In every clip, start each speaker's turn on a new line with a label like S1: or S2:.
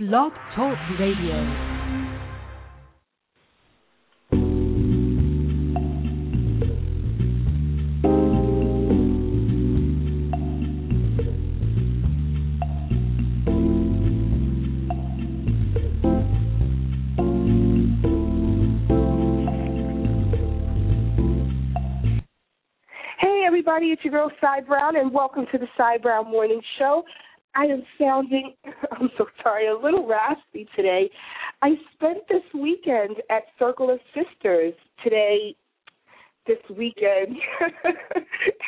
S1: Blog Talk Radio.
S2: Hey everybody. It's your girl, Sai Browne, and welcome to the Sai Browne Morning Show. I am sounding, I'm so sorry, a little raspy today. I spent this weekend at Circle of Sisters today, this weekend,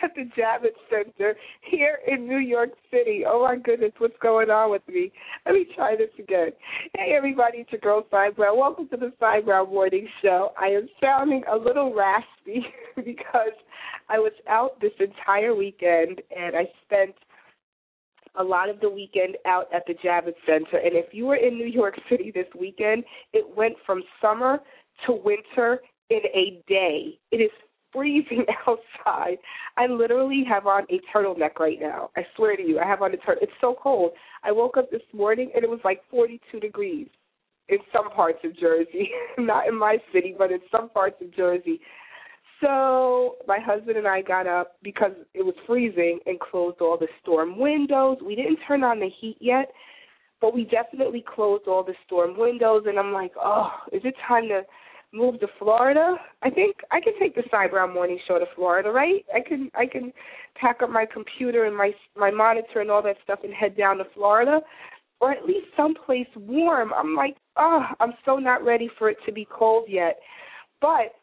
S2: at the Javits Center here in New York City. Oh my goodness, what's going on with me? Let me try this again. Hey everybody, it's your girl, Browne. Welcome to the Browne Morning Show. I am sounding a little raspy because I was out this entire weekend and I spent a lot of the weekend out at the Javits Center. And if you were in New York City this weekend, it went from summer to winter in a day. It is freezing outside. I literally have on a turtleneck right now. I swear to you, I have on a turtle. It's so cold. I woke up this morning and it was like 42 degrees in some parts of Jersey, not in my city, but in some parts of Jersey. So my husband and I got up because it was freezing and closed all the storm windows. We didn't turn on the heat yet, but we definitely closed all the storm windows. And I'm like, oh, is it time to move to Florida? I think I can take the Sai Morning Show to Florida, right? I can I can pack up my computer and my my monitor and all that stuff and head down to Florida, or at least someplace warm. I'm like, oh, I'm so not ready for it to be cold yet. But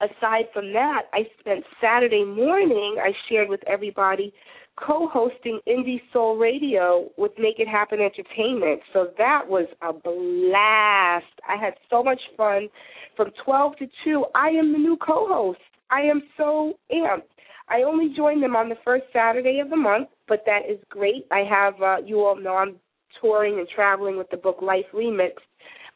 S2: aside from that, I spent Saturday morning, I shared with everybody, co hosting Indie Soul Radio with Make It Happen Entertainment. So that was a blast. I had so much fun. From 12 to 2, I am the new co host. I am so amped. I only joined them on the first Saturday of the month, but that is great. I have, uh, you all know I'm touring and traveling with the book Life Remix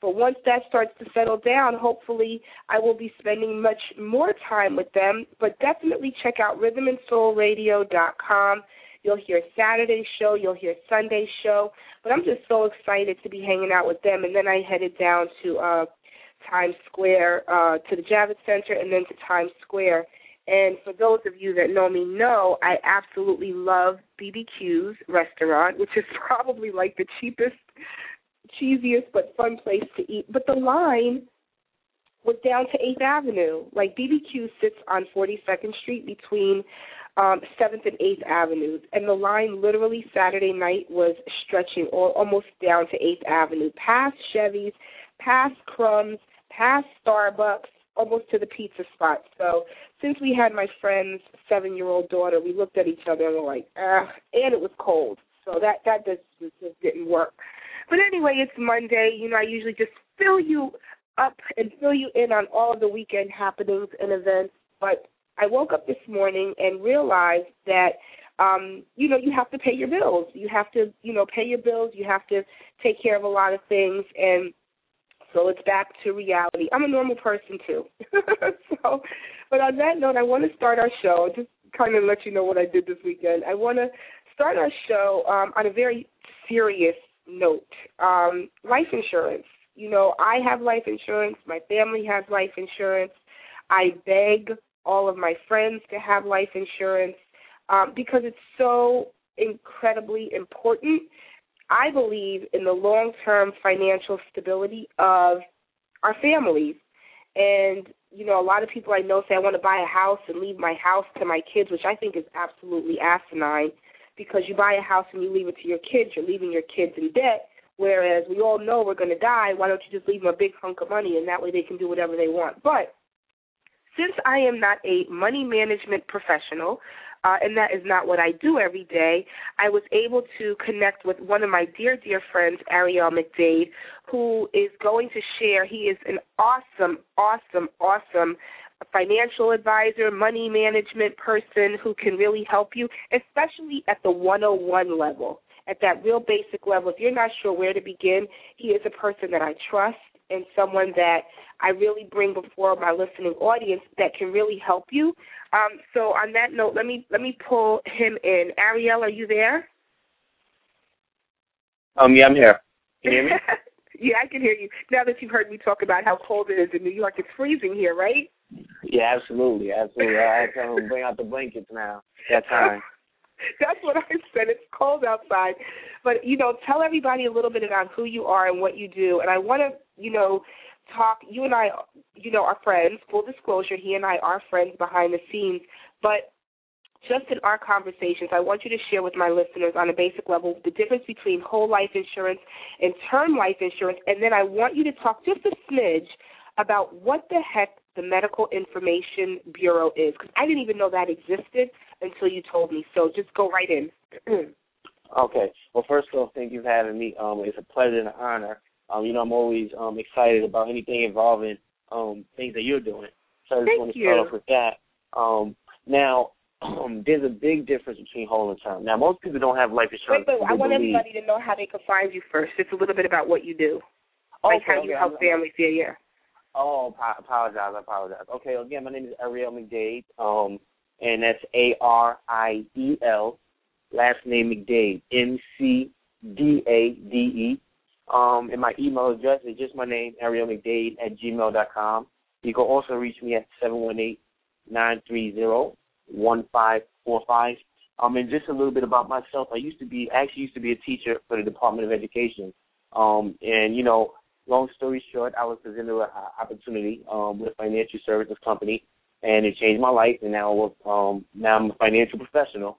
S2: but once that starts to settle down, hopefully I will be spending much more time with them. But definitely check out rhythmandsoulradio.com. You'll hear Saturday show, you'll hear Sunday show. But I'm just so excited to be hanging out with them. And then I headed down to uh, Times Square, uh, to the Javits Center, and then to Times Square. And for those of you that know me know, I absolutely love BBQ's restaurant, which is probably like the cheapest cheesiest but fun place to eat. But the line was down to Eighth Avenue. Like BBQ sits on 42nd Street between um, 7th and 8th Avenues, and the line literally Saturday night was stretching all, almost down to 8th Avenue, past Chevy's, past Crumbs, past Starbucks, almost to the pizza spot. So since we had my friend's seven-year-old daughter, we looked at each other and were like, ah, and it was cold. So that that just, just didn't work. But anyway, it's Monday. You know, I usually just fill you up and fill you in on all of the weekend happenings and events. But I woke up this morning and realized that um, you know, you have to pay your bills. You have to, you know, pay your bills. You have to take care of a lot of things, and so it's back to reality. I'm a normal person too. so, but on that note, I want to start our show. Just kind of let you know what I did this weekend. I want to start our show um, on a very serious note. Um, life insurance. You know, I have life insurance. My family has life insurance. I beg all of my friends to have life insurance um, because it's so incredibly important. I believe in the long term financial stability of our families. And, you know, a lot of people I know say I want to buy a house and leave my house to my kids, which I think is absolutely asinine because you buy a house and you leave it to your kids, you're leaving your kids in debt. Whereas we all know we're going to die, why don't you just leave them a big hunk of money and that way they can do whatever they want? But since I am not a money management professional, uh, and that is not what I do every day, I was able to connect with one of my dear, dear friends, Ariel McDade, who is going to share. He is an awesome, awesome, awesome a financial advisor, money management person who can really help you, especially at the 101 level, at that real basic level. If you're not sure where to begin, he is a person that I trust and someone that I really bring before my listening audience that can really help you. Um, so on that note, let me let me pull him in. Ariel, are you there?
S3: Um, yeah, I'm here. Can you hear me?
S2: yeah, I can hear you. Now that you've heard me talk about how cold it is in New York, it's freezing here, right?
S3: Yeah, absolutely, absolutely. I had to bring out the blankets now. That time.
S2: That's what I said. It's cold outside. But, you know, tell everybody a little bit about who you are and what you do. And I want to, you know, talk, you and I, you know, are friends. Full disclosure, he and I are friends behind the scenes. But just in our conversations, I want you to share with my listeners on a basic level the difference between whole life insurance and term life insurance. And then I want you to talk just a smidge about what the heck the Medical Information Bureau is, because I didn't even know that existed until you told me. So just go right in.
S3: okay. Well, first of all, thank you for having me. Um, it's a pleasure and an honor. Um, you know, I'm always um, excited about anything involving um, things that you're doing. So I just
S2: thank
S3: want to
S2: you.
S3: start off with that. Um, now, um, there's a big difference between whole and term. Now, most people don't have life insurance.
S2: Wait, wait, I want
S3: believe.
S2: everybody to know how they can find you first. Just a little bit about what you do, like
S3: okay,
S2: how you
S3: okay,
S2: help
S3: I'm-
S2: families. Yeah, yeah.
S3: Oh, I apologize. I apologize. Okay, again, my name is Ariel McDade, um, and that's A R I E L. Last name McDade, M C D A D E. Um, and my email address is just my name, Ariel McDade at gmail dot com. You can also reach me at seven one eight nine three zero one five four five. Um, and just a little bit about myself. I used to be, actually used to be a teacher for the Department of Education. Um, and you know, long story short, I was presented with an opportunity um, with a financial services company, and it changed my life. And now, um, now I'm a financial professional.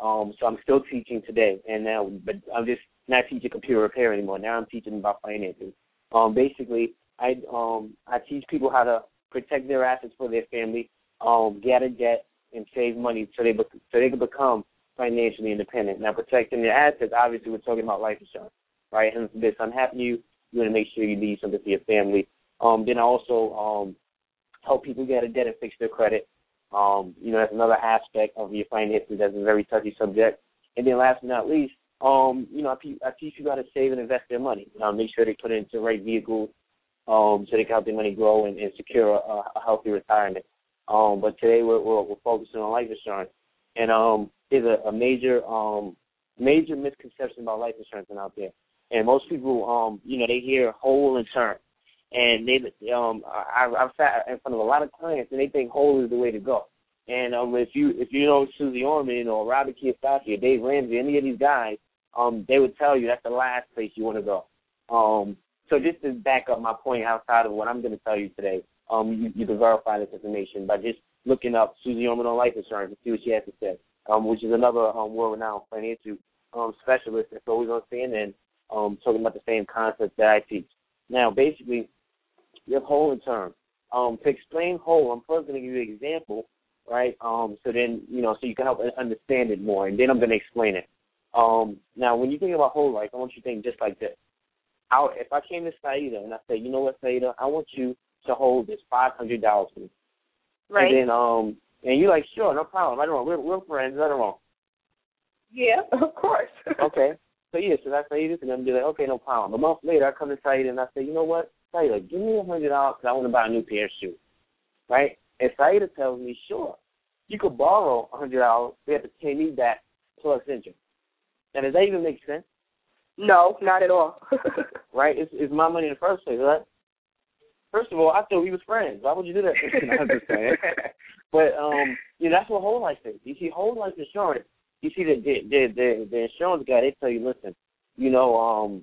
S3: Um, so I'm still teaching today, and now, but I'm just not teaching computer repair anymore. Now I'm teaching about finances. Um, basically, I um, I teach people how to protect their assets for their family, um, a debt, and save money so they bec- so they can become financially independent. Now, protecting their assets, obviously, we're talking about life insurance, right? And this happen to you, you want to make sure you leave something for your family. Um, then I also um, help people get a debt and fix their credit. Um, you know, that's another aspect of your finances that's a very touchy subject. And then last but not least, um, you know, I, pe- I teach people how to save and invest their money. Uh, make sure they put it into the right vehicles um, so they can help their money grow and, and secure a, a healthy retirement. Um, but today we're, we're, we're focusing on life insurance. And um, there's a, a major um, major misconception about life insurance out there. And most people, um, you know, they hear whole and term, and they, um, I, I've sat in front of a lot of clients, and they think whole is the way to go. And um, if you if you know Susie Orman or Robert Kiyosaki or Dave Ramsey, any of these guys, um, they would tell you that's the last place you want to go. Um, so just to back up my point outside of what I'm going to tell you today, um, you, you can verify this information by just looking up Susie Orman on life insurance and see what she has to say, um, which is another um, world-renowned financial um, specialist that's always on CNN um, talking about the same concepts that I teach. Now, basically, you have whole and term. Um, to explain whole, I'm first going to give you an example, right? Um, so then, you know, so you can help understand it more, and then I'm going to explain it. Um, now, when you think about whole life, I want you to think just like this. I, if I came to Saida and I said, you know what, Saida, I want you to hold this five hundred dollars for me.
S2: Right.
S3: And then, um, and you're like, sure, no problem. I don't know. We're, we're friends. I don't know.
S2: yeah, of course.
S3: Okay. So yeah, so I say this, and I'm be like, okay, no problem. A month later, I come to Saida and I say, you know what, Saida, give me a hundred dollars because I want to buy a new pair of shoes, right? And Saida tells me, sure, you could borrow a hundred dollars. They have to pay me back plus interest. Now, does that even make sense?
S2: No, not at all.
S3: Right? It's, it's my money in the first place, right? First of all, I thought we was friends. Why would you do that? I'm just saying. but um, you know, that's what whole life is. You see, whole life insurance. You see, the the the the, insurance guy. They tell you, listen, you know, um,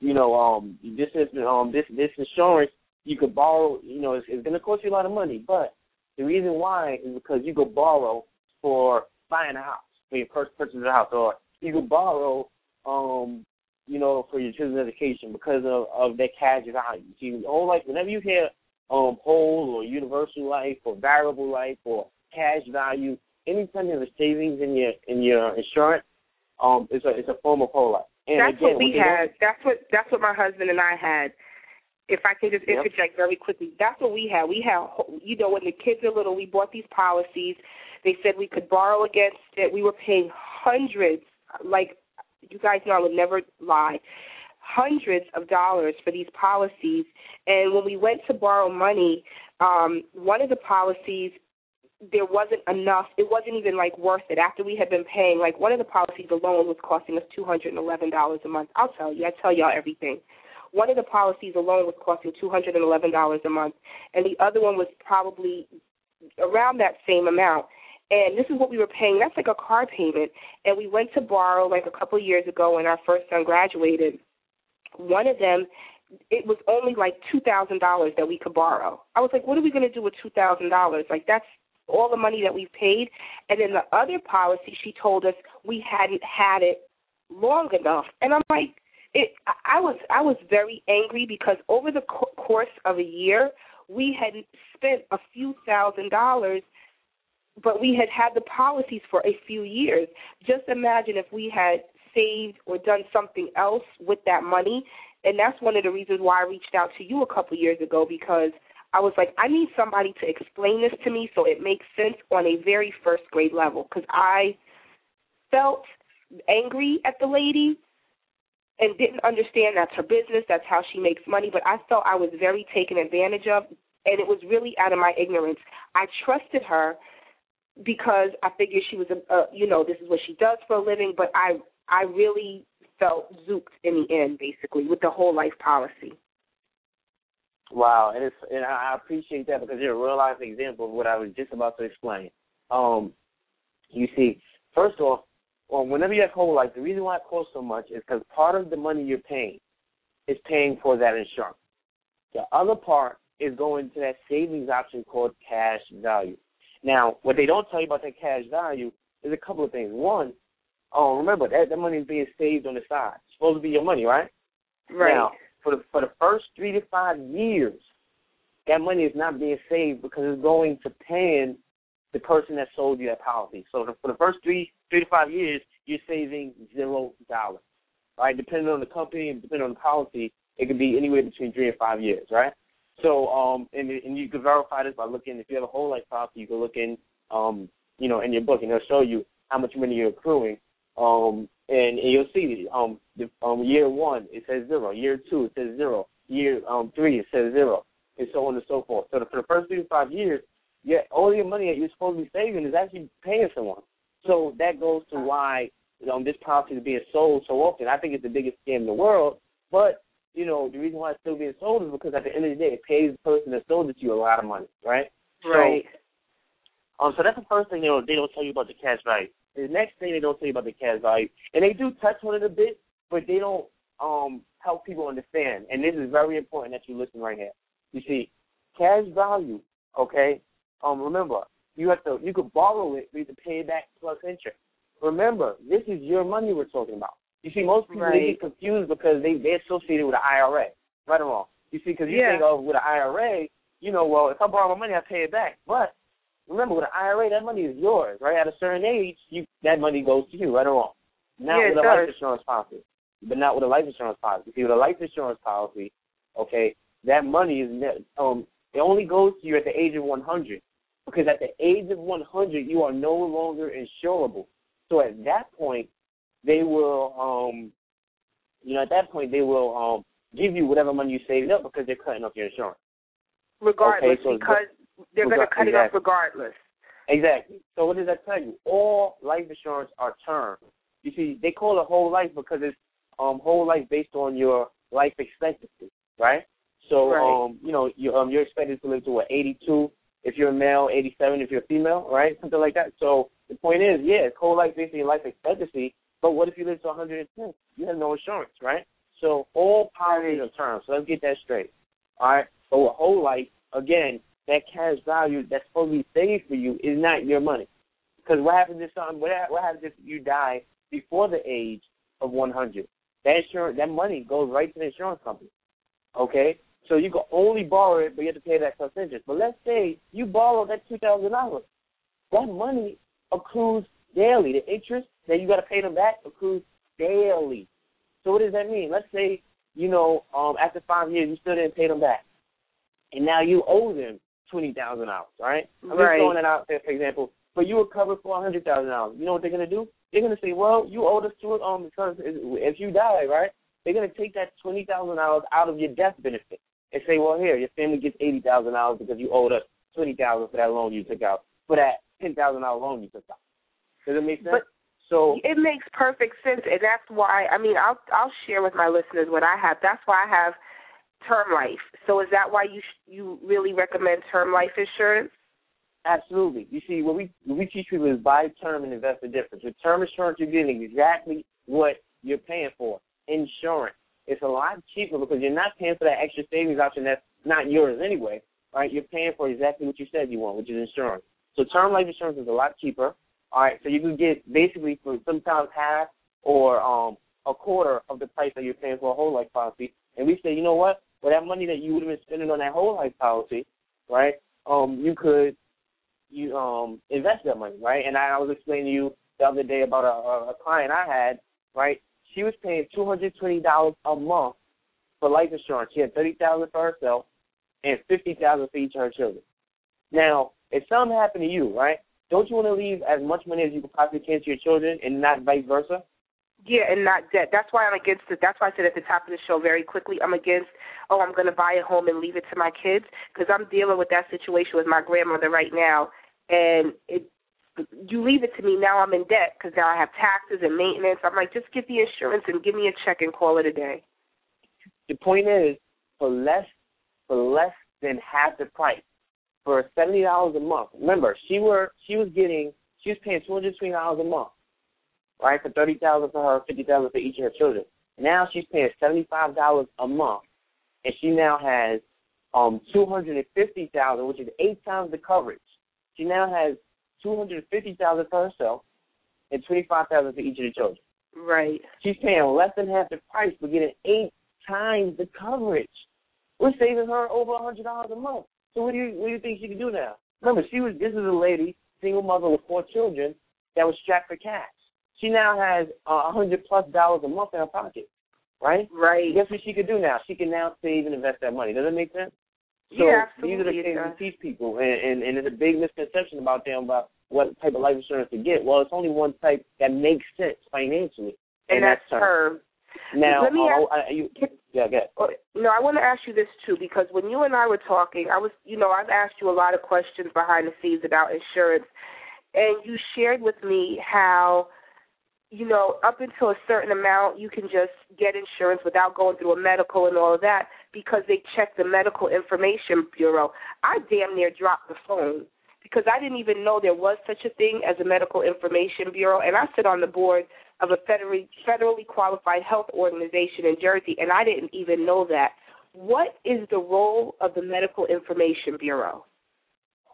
S3: you know, um, this is um this this insurance you could borrow. You know, it's, it's going to cost you a lot of money, but the reason why is because you could borrow for buying a house, for your first purchase of a house, or you could borrow, um, you know, for your children's education because of of their cash value. See, whole life. Whenever you hear um whole or universal life or variable life or cash value, anytime you have a savings in your in your insurance, um, it's a it's a form of whole life. And
S2: that's
S3: again,
S2: what we had. That's what that's what my husband and I had. If I can just
S3: Yep.
S2: interject very quickly, that's what we had. We had, you know, when the kids are little, we bought these policies. They said we could borrow against it. We were paying hundreds, like you guys know, I would never lie, hundreds of dollars for these policies. And when we went to borrow money, um, one of the policies there wasn't enough. It wasn't even like worth it after we had been paying. Like one of the policies alone was costing us two hundred and eleven dollars a month. I'll tell you. I tell y'all everything. One of the policies alone was costing two hundred and eleven dollars a month, and the other one was probably around that same amount. And this is what we were paying. That's like a car payment. And we went to borrow like a couple of years ago when our first son graduated. One of them it was only like two thousand dollars that we could borrow. I was like, what are we going to do with two thousand dollars? Like that's all the money that we've paid. And then the other policy, she told us we hadn't had it long enough. And I'm like, it. I was I was very angry because over the co- course of a year, we had spent a few thousand dollars but we had had the policies for a few years. Just imagine if we had saved or done something else with that money and that's one of the reasons why I reached out to you a couple years ago because I was like, I need somebody to explain this to me so it makes sense on a very first grade level because I felt angry at the lady and didn't understand that's her business, that's how she makes money, but I felt I was very taken advantage of and it was really out of my ignorance. I trusted her because I figured she was a, a you know, this is what she does for a living, but I I really felt zooked in the end, basically, with the whole life policy.
S3: Wow, and it's and I appreciate that because you're a real life example of what I was just about to explain. Um, you see, first off, well, whenever you have whole life, the reason why it costs so much is because part of the money you're paying is paying for that insurance. The other part is going to that savings option called cash value. Now, what they don't tell you about that cash value is a couple of things. One, Oh, remember that that money is being saved on the side. It's supposed to be your money, right?
S2: Right.
S3: Now, for the for the first three to five years, that money is not being saved because it's going to paying the person that sold you that policy. So the, for the first three three to five years, you're saving zero dollars. Right? Depending on the company and depending on the policy, it could be anywhere between three and five years. Right? So um, and and you can verify this by looking. If you have a whole life policy, you can look in um, you know, in your book, and it'll show you how much money you're accruing um, and, and you'll see um, the, um, year one it says zero, year two it says zero, year um, three it says zero, and so on and so forth. So the, for the first three to five years, yeah, all your money that you're supposed to be saving is actually paying someone. So that goes to why um, this policy is being sold so often. I think it's the biggest scam in the world, but you know the reason why it's still being sold is because at the end of the day, it pays the person that sold it to you a lot of money, right?
S2: Right.
S3: So, um, so that's the first thing they don't they don't tell you about the cash value. The next thing they don't tell you about the cash value, and they do touch on it a bit, but they don't um, help people understand. And this is very important that you listen right here. You see, cash value, okay? Um, remember, you have to you could borrow it, but you have to pay it back plus interest. Remember, this is your money we're talking about. You see, most people
S2: right.
S3: they get confused because they they associate it with an IRA, right or wrong. You see, because you
S2: yeah.
S3: think of with an IRA, you know, well, if I borrow my money, I pay it back. But remember, with an IRA, that money is yours, right? At a certain age, you that money goes to you, right or wrong. Not
S2: yeah,
S3: with
S2: a
S3: does. life insurance policy, but not with a life insurance policy. See, with a life insurance policy, okay, that money is um it only goes to you at the age of 100, because at the age of 100, you are no longer insurable. So at that point, they will um you know at that point they will um give you whatever money you saved up because they're cutting off your insurance.
S2: Regardless,
S3: okay, so
S2: because they're going to cut
S3: exactly.
S2: it off regardless.
S3: Exactly. So what does that tell you? All life insurance are term. You see, they call it whole life because it's um whole life based on your life expectancy, right? So
S2: right.
S3: um you know you um you're expected to live to what 82 if you're a male, 87 if you're a female, right? Something like that. So the point is, yeah, it's whole life based on your life expectancy. But what if you live to 110? You have no insurance, right? So all policies are term. So let's get that straight. All right. But with whole life, again, that cash value that's supposed to be saved for you is not your money. Because what happens if something? What, what happens if you die before the age of 100? That insurance, that money goes right to the insurance company. Okay, so you can only borrow it, but you have to pay that plus interest. But let's say you borrow that two thousand dollars, that money accrues daily. The interest that you got to pay them back accrues daily. So what does that mean? Let's say you know um, after five years you still didn't pay them back, and now you owe them twenty thousand dollars, right? I'm
S2: right.
S3: just throwing that out there for example. But you were covered for a hundred thousand dollars. You know what they're gonna do? They're gonna say, well, you owed us to it um because if you die, right? They're gonna take that twenty thousand dollars out of your death benefit and say, well, here, your family gets eighty thousand dollars because you owed us twenty thousand for that loan you took out. for that ten thousand dollar loan you took out. Does it make sense?
S2: But
S3: so
S2: it makes perfect sense, and that's why. I mean, I'll I'll share with my listeners what I have. That's why I have term life. So is that why you sh- you really recommend term life insurance?
S3: Absolutely. You see, what we what we teach people is buy term and invest the difference. With term insurance, you're getting exactly what you're paying for. Insurance. It's a lot cheaper because you're not paying for that extra savings option that's not yours anyway, right? You're paying for exactly what you said you want, which is insurance. So term life insurance is a lot cheaper. All right, so you can get basically for sometimes half or um a quarter of the price that you're paying for a whole life policy. And we say, you know what? For that money that you would have been spending on that whole life policy, right? Um, you could you um invest that money, right? And I, I was explaining to you the other day about a, a client I had, right? She was paying two hundred twenty dollars a month for life insurance. She had thirty thousand for herself and fifty thousand for each of her children. Now, if something happened to you, right? Don't you want to leave as much money as you possibly can to your children and not vice versa?
S2: Yeah, and not debt. That's why I'm against it. That's why I said at the top of the show very quickly, I'm against, oh, I'm going to buy a home and leave it to my kids because I'm dealing with that situation with my grandmother right now. And it, you leave it to me, now I'm in debt because now I have taxes and maintenance. I'm like, just get the insurance and give me a check and call it a day.
S3: The point is, for less, for less than half the price, for seventy dollars a month. Remember, she were she was getting she was paying two hundred twenty dollars a month, right? For thirty thousand for her, fifty thousand for each of her children. Now she's paying seventy five dollars a month, and she now has um two hundred and fifty thousand, which is eight times the coverage. She now has two hundred and fifty thousand for herself and twenty five thousand for each of the children.
S2: Right.
S3: She's paying less than half the price, but getting eight times the coverage. We're saving her over a hundred dollars a month. So what do you what do you think she can do now? Remember, she was this is a lady, single mother with four children, that was strapped for cash. She now has a uh, hundred plus dollars a month in her pocket, right?
S2: Right.
S3: Guess what she could do now? She can now save and invest that money. Does that make sense? So
S2: yeah,
S3: these are the things we teach people, and, and and there's a big misconception about them about what type of life insurance to get. Well, it's only one type that makes sense financially,
S2: and,
S3: and
S2: that's
S3: term.
S2: term.
S3: Now,
S2: Let me
S3: uh,
S2: ask-
S3: uh, you, yeah, go ahead.
S2: Oh, No, I want to ask you this too because when you and I were talking, I was, you know, I've asked you a lot of questions behind the scenes about insurance, and you shared with me how, you know, up until a certain amount, you can just get insurance without going through a medical and all of that because they check the medical information bureau. I damn near dropped the phone because I didn't even know there was such a thing as a medical information bureau, and I sit on the board of a federally federally qualified health organization in Jersey, and I didn't even know that. What is the role of the Medical Information Bureau?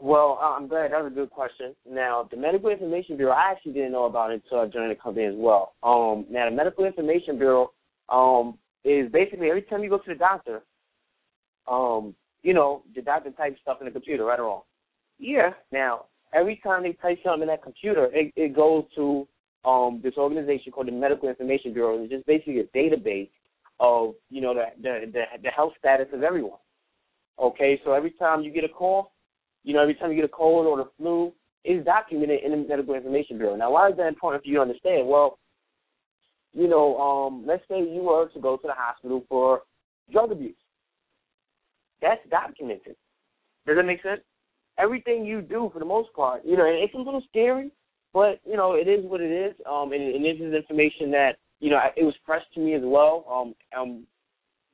S3: Well, I'm glad. That was a good question. Now, the Medical Information Bureau, I actually didn't know about it until I joined the company as well. Um, now, the Medical Information Bureau um, is basically every time you go to the doctor, um, you know, the doctor types stuff in the computer, right or wrong.
S2: Yeah.
S3: Now, every time they type something in that computer, it, it goes to um, this organization called the Medical Information Bureau. It's just basically a database of you know the the the, the health status of everyone. Okay, so every time you get a call, you know every time you get a cold or the flu, is documented in the Medical Information Bureau. Now, why is that important for you to understand? Well, you know, um, let's say you were to go to the hospital for drug abuse. That's documented. Does that make sense? Everything you do, for the most part, you know, and it's a little scary, but you know, it is what it is. Um, and, and this is information that you know it was fresh to me as well. Um, um,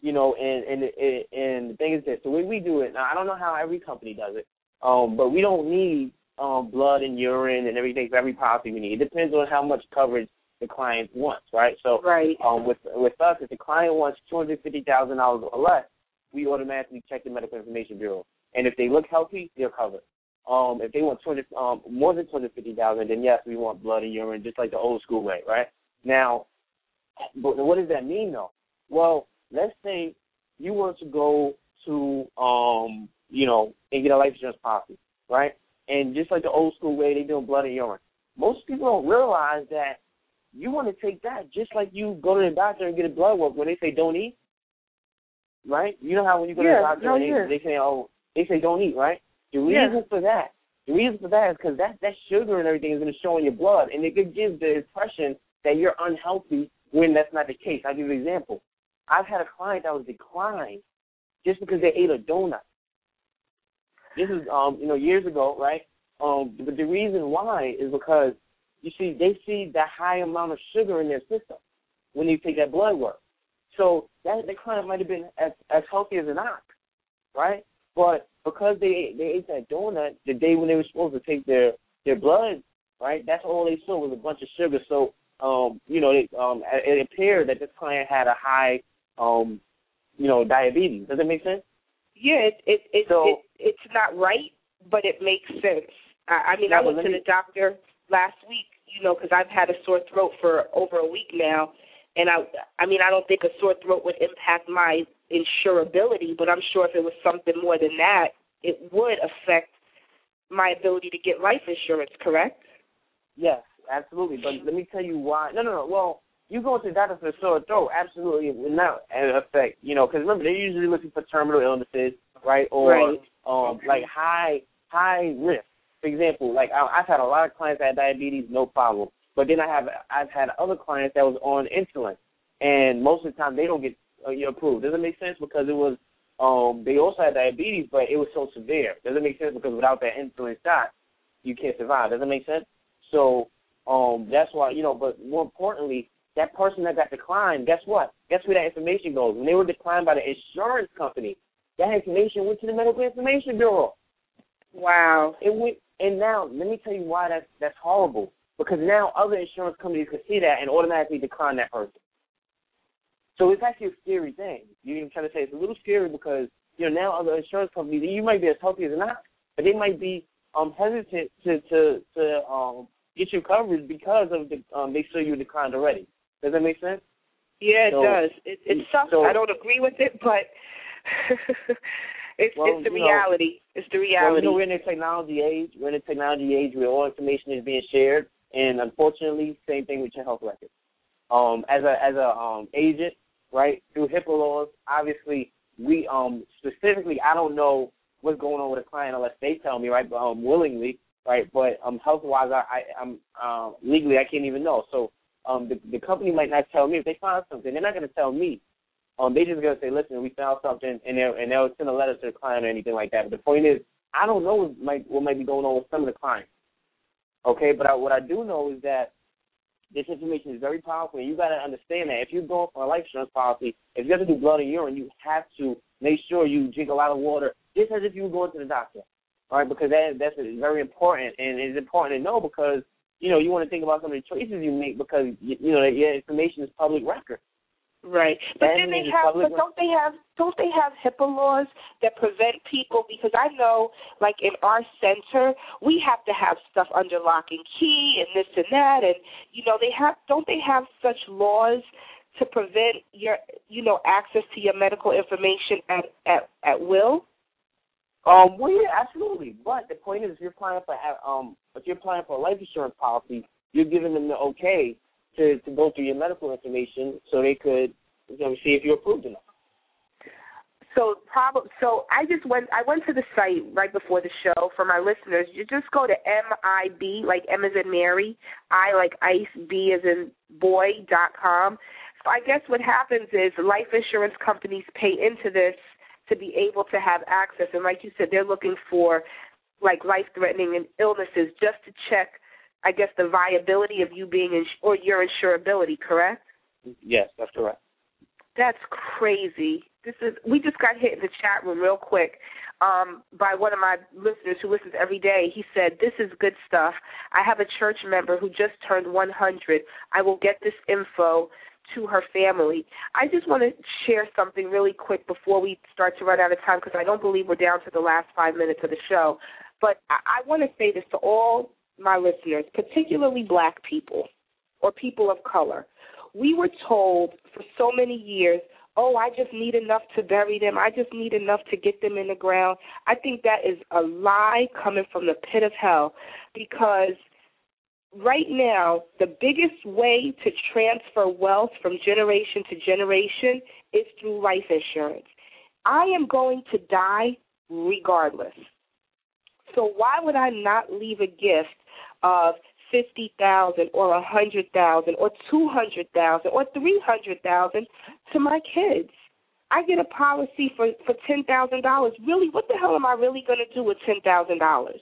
S3: you know, and and and the thing is that the way we do it, now I don't know how every company does it, um, but we don't need um blood and urine and everything for every policy we need. It depends on how much coverage the client wants, right? So
S2: Right.
S3: um, with with us, if the client wants two hundred fifty thousand dollars or less, we automatically check the medical information bureau, and if they look healthy, they're covered. Um, if they want two hundred um, more than two hundred fifty thousand, then yes, we want blood and urine, just like the old school way, right? Now, but what does that mean though? Well, let's say you were to go to um, you know, and get a life insurance policy, right? And just like the old school way, they doing blood and urine. Most people don't realize that you want to take that just like you go to the doctor and get a blood work when they say don't eat, right? You know how when you go to the doctor
S2: no,
S3: and they,
S2: yeah.
S3: they say oh they say don't eat, right? The
S2: Yeah.
S3: reason for that, the reason for that is because that that sugar and everything is going to show in your blood, and it could give the impression that you're unhealthy when that's not the case. I'll give you an example. I've had a client that was declined just because they ate a donut. This is um, you know, years ago, right? Um, but the reason why is because you see they see the high amount of sugar in their system when you take that blood work. So that the client might have been as as healthy as an ox, right? But because they they ate that donut the day when they were supposed to take their their blood, right? That's all they saw was a bunch of sugar. So um, you know, it, um, it appeared that this client had a high, um, you know, diabetes. Does that make sense?
S2: Yeah, it it it,
S3: So-
S2: it it's not right, but it makes sense. I, I mean, I went to
S3: me-
S2: the doctor last week, you know, because I've had a sore throat for over a week now, and I I mean, I don't think a sore throat would impact my insurability, but I'm sure if it was something more than that, it would affect my ability to get life insurance. Correct?
S3: Yes, absolutely. But let me tell you why. No, no, no. Well, you go to the doctor for a sore throat, absolutely it will not uh, affect, you know, because remember, they're usually looking for terminal illnesses, right? Or
S2: Right.
S3: Um like high high risk. For example, like I, I've had a lot of clients that had diabetes, no problem. But then I have I've had other clients that was on insulin, and most of the time they don't get uh, you know, approved. Does it make sense? Because it was um they also had diabetes, but it was so severe. Does it make sense? Because without that insulin shot, you can't survive. Does it make sense? So um that's why you know. But more importantly, that person that got declined, guess what? Guess where that information goes? When they were declined by the insurance company, that information went to the Medical Information Bureau.
S2: Wow.
S3: It went, and now let me tell you why that's that's horrible. Because now other insurance companies can see that and automatically decline that person. So it's actually a scary thing. You know I'm trying to say? It's a little scary because you know now other insurance companies, you might be as healthy as not, but they might be um hesitant to to to um get you coverage because of the um they saw you declined already. Does that make sense?
S2: Yeah, it
S3: So-
S2: does. It it sucks.
S3: so-
S2: I don't agree with it, but it's
S3: Well,
S2: it's the
S3: you know-
S2: reality. it's the
S3: Well, you
S2: reality.
S3: know, we're in a technology age. We're in a technology age where all information is being shared, and unfortunately, same thing with your health record. Um, as a as a um, agent, right through HIPAA laws, obviously we um specifically, I don't know what's going on with a client unless they tell me, right? But um, willingly, right? But um, health wise, I, I I'm uh, legally I can't even know. So um, the the company might not tell me if they find something. They're not going to tell me. Um, they just gonna say, listen, we found something, and they'll and they'll send a letter to the client or anything like that. But the point is, I don't know what might what might be going on with some of the clients. Okay, but I, what I do know is that this information is very powerful, and you got to understand that if you're going for a life insurance policy, if you have to do blood and urine, you have to make sure you drink a lot of water, just as if you were going to the doctor. All right, because that that's very important, and it's important to know because you know you want to think about some of the choices you make because you, you know your information is public record.
S2: Right. But then they have but don't they have don't they have HIPAA laws that prevent people because I know like in our center we have to have stuff under lock and key and this and that and you know they have don't they have such laws to prevent your you know access to your medical information at at at will?
S3: Um, well, yeah, absolutely. But the point is, if you're applying for um, if you're applying for a life insurance policy, you're giving them the okay to to go through your medical information so they could you know see if you're approved not.
S2: So probably so I just went I went to the site right before the show for my listeners. You just go to MIB like M as in Mary, I like ice, B as in boy dot com. So I guess what happens is life insurance companies pay into this to be able to have access and like you said, they're looking for like life threatening illnesses just to check I guess the viability of you being ins- or your insurability, correct?
S3: Yes, that's correct.
S2: That's crazy. This is we just got hit in the chat room real quick um, by one of my listeners who listens every day. He said, "This is good stuff. I have a church member who just turned 100. I will get this info to her family." I just want to share something really quick before we start to run out of time because I don't believe we're down to the last five minutes of the show. But I, I want to say this to all my listeners, particularly Black people or people of color we were told for so many years, oh, I just need enough to bury them. I just need enough to get them in the ground. I think that is a lie coming from the pit of hell because right now, the biggest way to transfer wealth from generation to generation is through life insurance. I am going to die regardless. So why would I not leave a gift of fifty thousand or a hundred thousand or two hundred thousand or three hundred thousand to my kids. I get a policy for for ten thousand dollars. Really, what the hell am I really going to do with ten thousand dollars?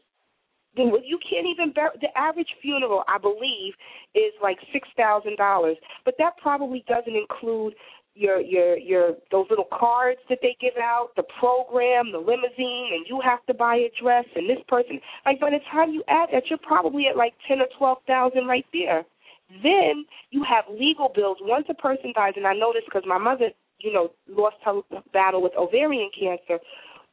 S2: Then you can't even bear the average funeral, I believe, is like six thousand dollars, but that probably doesn't include your your your those little cards that they give out, the program, the limousine, and you have to buy a dress and this person. Like by the time you add that, you're probably at like ten or twelve thousand right there. Then you have legal bills. Once a person dies, and I know this because my mother, you know, lost her battle with ovarian cancer.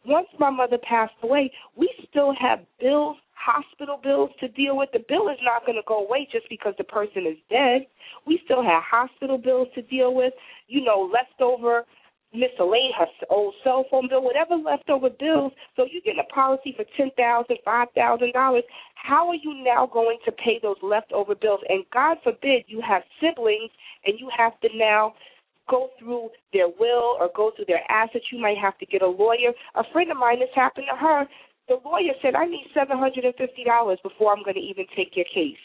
S2: Once my mother passed away, we still have bills hospital bills to deal with. The bill is not going to go away just because the person is dead. We still have hospital bills to deal with, you know, leftover miscellaneous old cell phone bill, whatever leftover bills. So you get a policy for ten thousand, five thousand dollars. How are you now going to pay those leftover bills? And God forbid you have siblings and you have to now go through their will or go through their assets. You might have to get a lawyer. A friend of mine, this happened to her the lawyer said, I need $750 before I'm going to even take your case.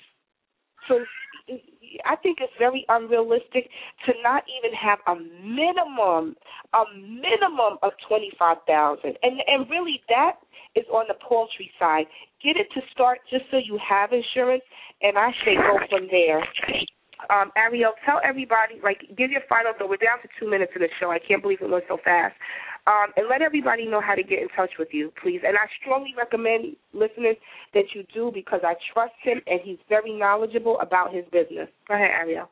S2: So I think it's very unrealistic to not even have a minimum, a minimum of twenty five thousand, and and really that is on the poultry side. Get it to start just so you have insurance, and I say go from there. Um, Ariel, tell everybody, like, give your final thought. We're down to two minutes of the show. I can't believe it went so fast. Um, and let everybody know how to get in touch with you, please. And I strongly recommend, listeners, that you do because I trust him and he's very knowledgeable about his business. Go ahead, Ariel.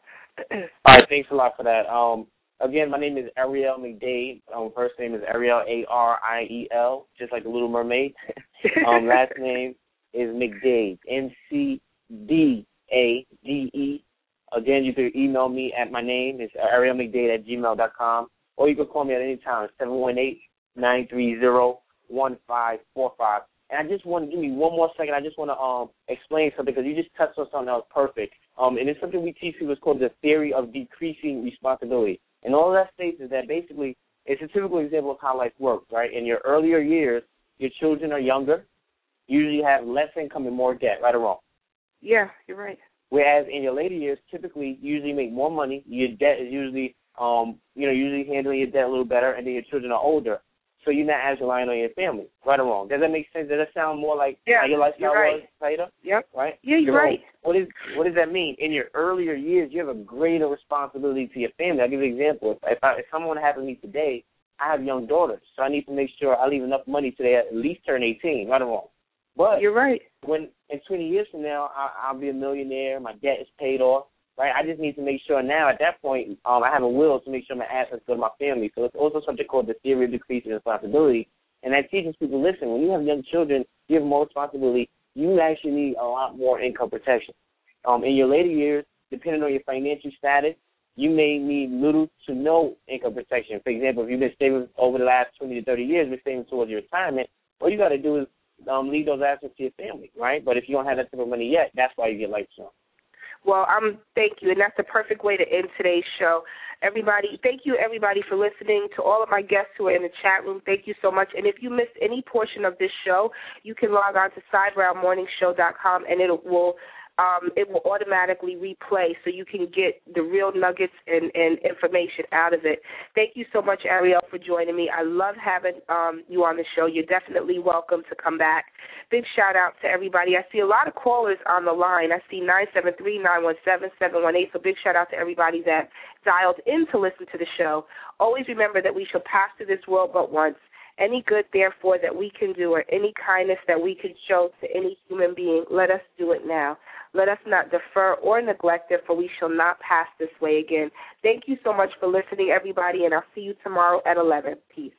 S3: All right, thanks a lot for that. Um, again, my name is Ariel McDade. Um, first name is Ariel A R I E L, just like the Little Mermaid. um, last name is McDade, M C D A D E. Again, you can email me at my name. It's arielmcdade at gmail dot com or you can call me at any time, seven one eight nine three zero one five four five. And I just want to give me one more second. I just want to um explain something because you just touched on something that was perfect. Um, and it's something we teach people. It's called the theory of decreasing responsibility. And all that states is that basically it's a typical example of how life works, right? In your earlier years, your children are younger, usually have less income and more debt, right or wrong?
S2: Yeah, you're right.
S3: Whereas in your later years, typically you usually make more money. Your debt is usually um, you know, usually handling your debt a little better, and then your children are older. So you're not as reliant on your family, right or wrong. Does that make sense? Does that sound more like
S2: yeah,
S3: how your lifestyle
S2: right.
S3: was, Saida?
S2: Yep.
S3: Right?
S2: Yeah, you're, right.
S3: What is what does that mean? In your earlier years, you have a greater responsibility to your family. I'll give you an example. If if, I, if someone happened to me today, I have young daughters, so I need to make sure I leave enough money so they at least turn 18, right or wrong. But
S2: you're right.
S3: When in 20 years from now, I, I'll be a millionaire. My debt is paid off right? I just need to make sure now at that point um, I have a will to make sure my assets go to my family. So it's also something called the theory of decreasing responsibility, and that teaches people listen. When you have young children, you have more responsibility. You actually need a lot more income protection. Um, in your later years, depending on your financial status, you may need little to no income protection. For example, if you've been saving over the last 20 to 30 years, been saving towards your retirement, all you got to do is um, leave those assets to your family, right? But if you don't have that type of money yet, that's why you get life insurance.
S2: Well, um, thank you, and that's the perfect way to end today's show. Everybody, thank you, everybody, for listening. To all of my guests who are in the chat room, thank you so much. And if you missed any portion of this show, you can log on to sidebrownmorningshow.com, and it will um, it will automatically replay so you can get the real nuggets and, and information out of it. Thank you so much, Ariel, for joining me. I love having um, you on the show. You're definitely welcome to come back. Big shout out to everybody. I see a lot of callers on the line. I see 973 917 718. So big shout out to everybody that dialed in to listen to the show. Always remember that we shall pass through this world but once any good, therefore, that we can do or any kindness that we can show to any human being, let us do it now. Let us not defer or neglect it, for we shall not pass this way again. Thank you so much for listening, everybody, and I'll see you tomorrow at 11. Peace.